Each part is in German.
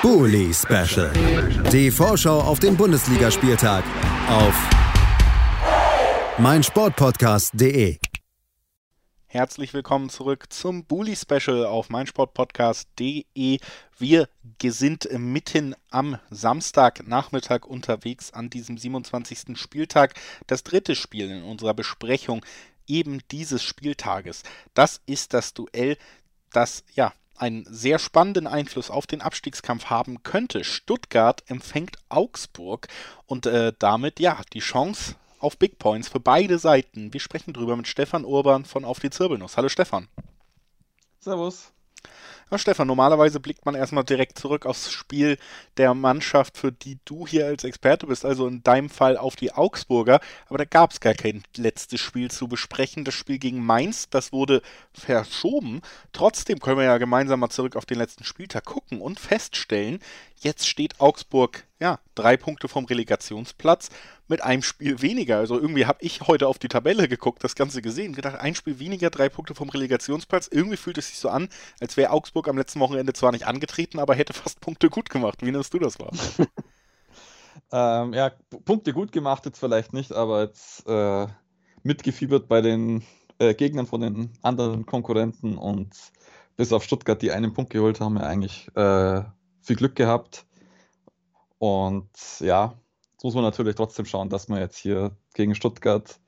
Bully Special. Die Vorschau auf den Bundesligaspieltag auf meinsportpodcast.de. Herzlich willkommen zurück zum Bully Special auf meinsportpodcast.de. Wir sind mitten am Samstagnachmittag unterwegs an diesem 27. Spieltag. Das dritte Spiel in unserer Besprechung eben dieses Spieltages. Das ist das Duell, das ja einen sehr spannenden Einfluss auf den Abstiegskampf haben könnte. Stuttgart empfängt Augsburg und äh, damit ja die Chance auf Big Points für beide Seiten. Wir sprechen drüber mit Stefan Urban von Auf die Zirbelnuss. Hallo Stefan. Servus. Ja, Stefan, normalerweise blickt man erstmal direkt zurück aufs Spiel der Mannschaft, für die du hier als Experte bist, also in deinem Fall auf die Augsburger. Aber da gab es gar kein letztes Spiel zu besprechen. Das Spiel gegen Mainz, das wurde verschoben. Trotzdem können wir ja gemeinsam mal zurück auf den letzten Spieltag gucken und feststellen, Jetzt steht Augsburg, ja, drei Punkte vom Relegationsplatz mit einem Spiel weniger. Also irgendwie habe ich heute auf die Tabelle geguckt, das Ganze gesehen, gedacht, ein Spiel weniger, drei Punkte vom Relegationsplatz. Irgendwie fühlt es sich so an, als wäre Augsburg am letzten Wochenende zwar nicht angetreten, aber hätte fast Punkte gut gemacht. Wie nimmst du das wahr? ähm, ja, Punkte gut gemacht jetzt vielleicht nicht, aber jetzt äh, mitgefiebert bei den äh, Gegnern von den anderen Konkurrenten und bis auf Stuttgart, die einen Punkt geholt haben, ja eigentlich äh, viel Glück gehabt. Und ja, jetzt muss man natürlich trotzdem schauen, dass man jetzt hier gegen Stuttgart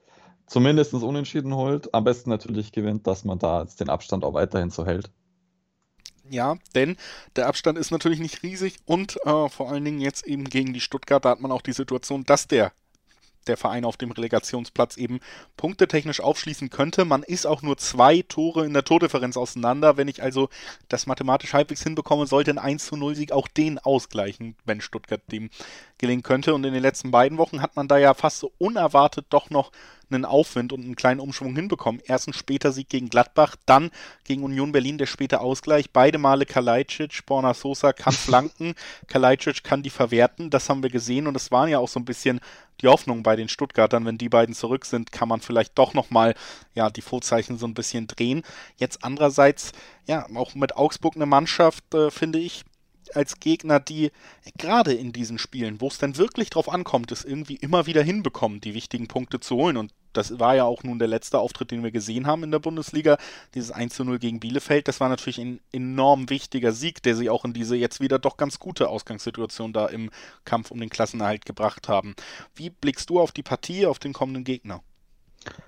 zumindest unentschieden holt. Am besten natürlich gewinnt, dass man da jetzt den Abstand auch weiterhin so hält. Ja, denn der Abstand ist natürlich nicht riesig und äh, vor allen Dingen jetzt eben gegen die Stuttgarter hat man auch die Situation, dass der der Verein auf dem Relegationsplatz eben punktetechnisch aufschließen könnte. Man ist auch nur zwei Tore in der Tordifferenz auseinander. Wenn ich also das mathematisch halbwegs hinbekomme, sollte ein 1 zu 0 Sieg auch den ausgleichen, wenn Stuttgart dem gelingen könnte. Und in den letzten beiden Wochen hat man da ja fast so unerwartet doch noch einen Aufwind und einen kleinen Umschwung hinbekommen. Erst ein später Sieg gegen Gladbach, dann gegen Union Berlin der späte Ausgleich. Beide Male Kalajdzic, Borna Sosa kann flanken, Kalajdzic kann die verwerten. Das haben wir gesehen und es waren ja auch so ein bisschen die Hoffnung bei den Stuttgartern, wenn die beiden zurück sind, kann man vielleicht doch nochmal ja, die Vorzeichen so ein bisschen drehen. Jetzt andererseits, ja, auch mit Augsburg eine Mannschaft, äh, finde ich, als Gegner, die gerade in diesen Spielen, wo es dann wirklich drauf ankommt, es irgendwie immer wieder hinbekommen, die wichtigen Punkte zu holen. Und das war ja auch nun der letzte Auftritt, den wir gesehen haben in der Bundesliga. Dieses 1 zu 0 gegen Bielefeld, das war natürlich ein enorm wichtiger Sieg, der sie auch in diese jetzt wieder doch ganz gute Ausgangssituation da im Kampf um den Klassenerhalt gebracht haben. Wie blickst du auf die Partie, auf den kommenden Gegner?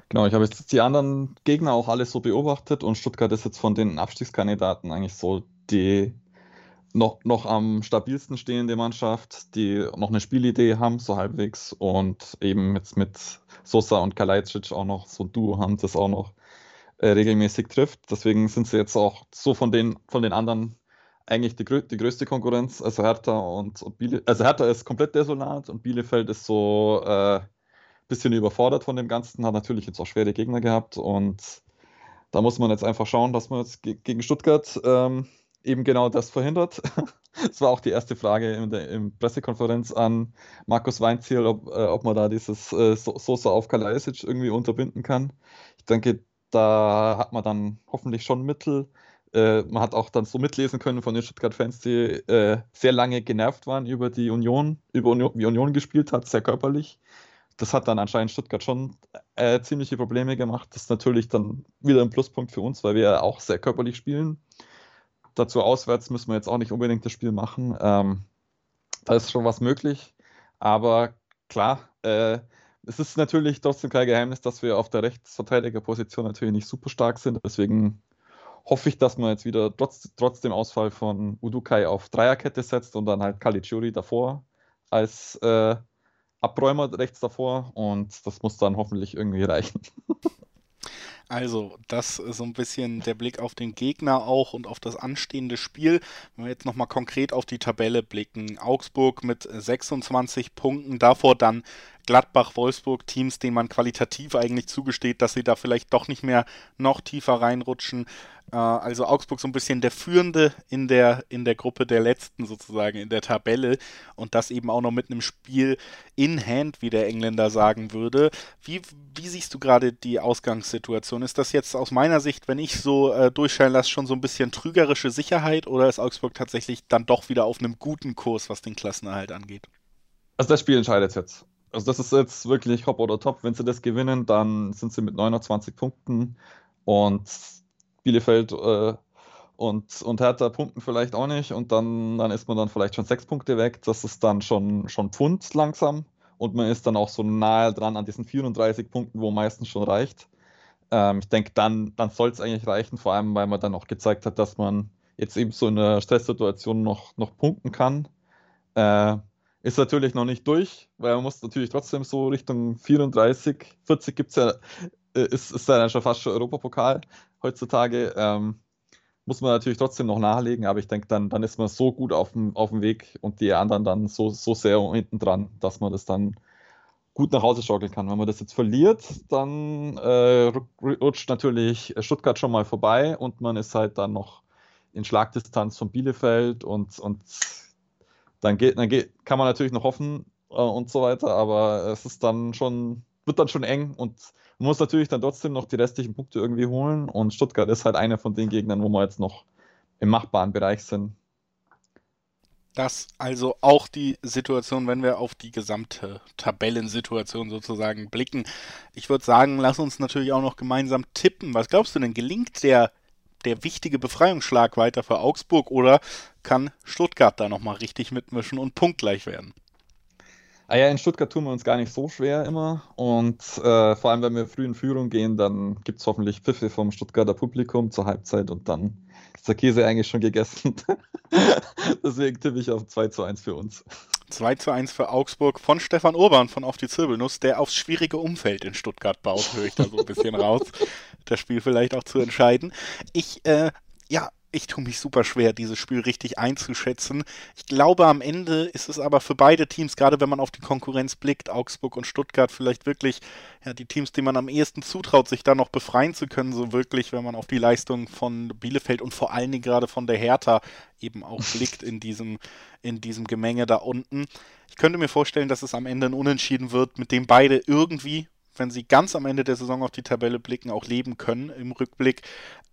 Genau, ich habe jetzt die anderen Gegner auch alles so beobachtet und Stuttgart ist jetzt von den Abstiegskandidaten eigentlich so die noch, noch am stabilsten stehende Mannschaft, die noch eine Spielidee haben, so halbwegs. Und eben jetzt mit Sosa und Kalajdzic auch noch so ein Duo haben, das auch noch äh, regelmäßig trifft. Deswegen sind sie jetzt auch so von den, von den anderen eigentlich die, die größte Konkurrenz. Also Hertha und, und also Hertha ist komplett desolat und Bielefeld ist so ein äh, bisschen überfordert von dem Ganzen, hat natürlich jetzt auch schwere Gegner gehabt und da muss man jetzt einfach schauen, dass man jetzt gegen Stuttgart ähm, eben genau das verhindert. Das war auch die erste Frage in der in Pressekonferenz an Markus Weinziel, ob, äh, ob man da dieses äh, Sosa auf Kalajdzic irgendwie unterbinden kann. Ich denke, da hat man dann hoffentlich schon Mittel. Äh, man hat auch dann so mitlesen können von den Stuttgart-Fans, die äh, sehr lange genervt waren über die Union, über Union, wie Union gespielt hat, sehr körperlich. Das hat dann anscheinend Stuttgart schon äh, ziemliche Probleme gemacht. Das ist natürlich dann wieder ein Pluspunkt für uns, weil wir auch sehr körperlich spielen. Dazu auswärts müssen wir jetzt auch nicht unbedingt das Spiel machen. Ähm, da ist schon was möglich. Aber klar, äh, es ist natürlich trotzdem kein Geheimnis, dass wir auf der Rechtsverteidigerposition natürlich nicht super stark sind. Deswegen hoffe ich, dass man jetzt wieder trotz, trotz dem Ausfall von Udukai auf Dreierkette setzt und dann halt Caligiuri davor als äh, Abräumer rechts davor. Und das muss dann hoffentlich irgendwie reichen. Also, das ist so ein bisschen der Blick auf den Gegner auch und auf das anstehende Spiel. Wenn wir jetzt nochmal konkret auf die Tabelle blicken. Augsburg mit 26 Punkten, davor dann Gladbach, Wolfsburg, Teams, denen man qualitativ eigentlich zugesteht, dass sie da vielleicht doch nicht mehr noch tiefer reinrutschen. Äh, also Augsburg so ein bisschen der Führende in der, in der Gruppe der Letzten sozusagen, in der Tabelle. Und das eben auch noch mit einem Spiel in Hand, wie der Engländer sagen würde. Wie, wie siehst du gerade die Ausgangssituation? Ist das jetzt aus meiner Sicht, wenn ich so äh, durchscheinen lasse, schon so ein bisschen trügerische Sicherheit oder ist Augsburg tatsächlich dann doch wieder auf einem guten Kurs, was den Klassenerhalt angeht? Also das Spiel entscheidet jetzt. Also das ist jetzt wirklich Hop oder Top. Wenn sie das gewinnen, dann sind sie mit 29 Punkten und Bielefeld äh, und, und Hertha punkten vielleicht auch nicht und dann, dann ist man dann vielleicht schon sechs Punkte weg. Das ist dann schon, schon Pfund langsam und man ist dann auch so nahe dran an diesen 34 Punkten, wo meistens schon reicht. Ähm, ich denke, dann, dann soll es eigentlich reichen, vor allem weil man dann auch gezeigt hat, dass man jetzt eben so in einer Stresssituation noch, noch punkten kann. Äh, ist natürlich noch nicht durch, weil man muss natürlich trotzdem so Richtung 34, 40 gibt es ja, äh, ist, ist ja schon fast schon Europapokal heutzutage. Ähm, muss man natürlich trotzdem noch nachlegen, aber ich denke, dann, dann ist man so gut auf dem, auf dem Weg und die anderen dann so, so sehr hinten dran, dass man das dann gut nach Hause schaukeln kann. Wenn man das jetzt verliert, dann äh, rutscht natürlich Stuttgart schon mal vorbei und man ist halt dann noch in Schlagdistanz von Bielefeld und, und dann, geht, dann geht, kann man natürlich noch hoffen äh, und so weiter, aber es ist dann schon, wird dann schon eng und man muss natürlich dann trotzdem noch die restlichen Punkte irgendwie holen und Stuttgart ist halt einer von den Gegnern, wo wir jetzt noch im machbaren Bereich sind. Das also auch die Situation, wenn wir auf die gesamte Tabellensituation sozusagen blicken. Ich würde sagen, lass uns natürlich auch noch gemeinsam tippen. Was glaubst du denn? Gelingt der, der wichtige Befreiungsschlag weiter für Augsburg oder kann Stuttgart da nochmal richtig mitmischen und punktgleich werden? Ah ja, in Stuttgart tun wir uns gar nicht so schwer immer. Und äh, vor allem, wenn wir früh in Führung gehen, dann gibt es hoffentlich Pfiffe vom Stuttgarter Publikum zur Halbzeit und dann ist der Käse eigentlich schon gegessen. Deswegen tippe ich auf 2 zu 1 für uns. 2 zu 1 für Augsburg von Stefan Urban von Auf die Zirbelnuss, der aufs schwierige Umfeld in Stuttgart baut, höre ich da so ein bisschen raus. Das Spiel vielleicht auch zu entscheiden. Ich, äh, ja, ich tue mich super schwer, dieses Spiel richtig einzuschätzen. Ich glaube, am Ende ist es aber für beide Teams, gerade wenn man auf die Konkurrenz blickt, Augsburg und Stuttgart, vielleicht wirklich ja, die Teams, die man am ehesten zutraut, sich da noch befreien zu können, so wirklich, wenn man auf die Leistung von Bielefeld und vor allen Dingen gerade von der Hertha eben auch blickt in diesem, in diesem Gemenge da unten. Ich könnte mir vorstellen, dass es am Ende ein Unentschieden wird, mit dem beide irgendwie wenn sie ganz am Ende der Saison auf die Tabelle blicken, auch leben können im Rückblick.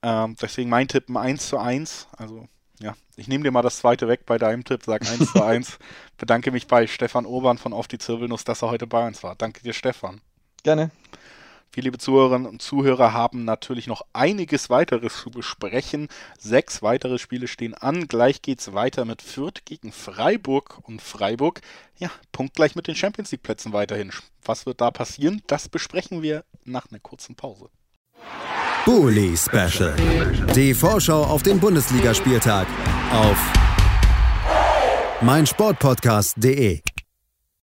Ähm, deswegen mein Tipp ein 1 zu 1. Also ja, ich nehme dir mal das zweite weg bei deinem Tipp, sag 1 zu 1. Bedanke mich bei Stefan Urban von Auf die Zirbelnuss, dass er heute bei uns war. Danke dir, Stefan. Gerne. Viele liebe Zuhörerinnen und Zuhörer haben natürlich noch einiges weiteres zu besprechen. Sechs weitere Spiele stehen an. Gleich geht es weiter mit Fürth gegen Freiburg und Freiburg. Ja, punktgleich mit den Champions League Plätzen weiterhin. Was wird da passieren? Das besprechen wir nach einer kurzen Pause. Bully Special. Die Vorschau auf den Bundesligaspieltag auf meinsportpodcast.de.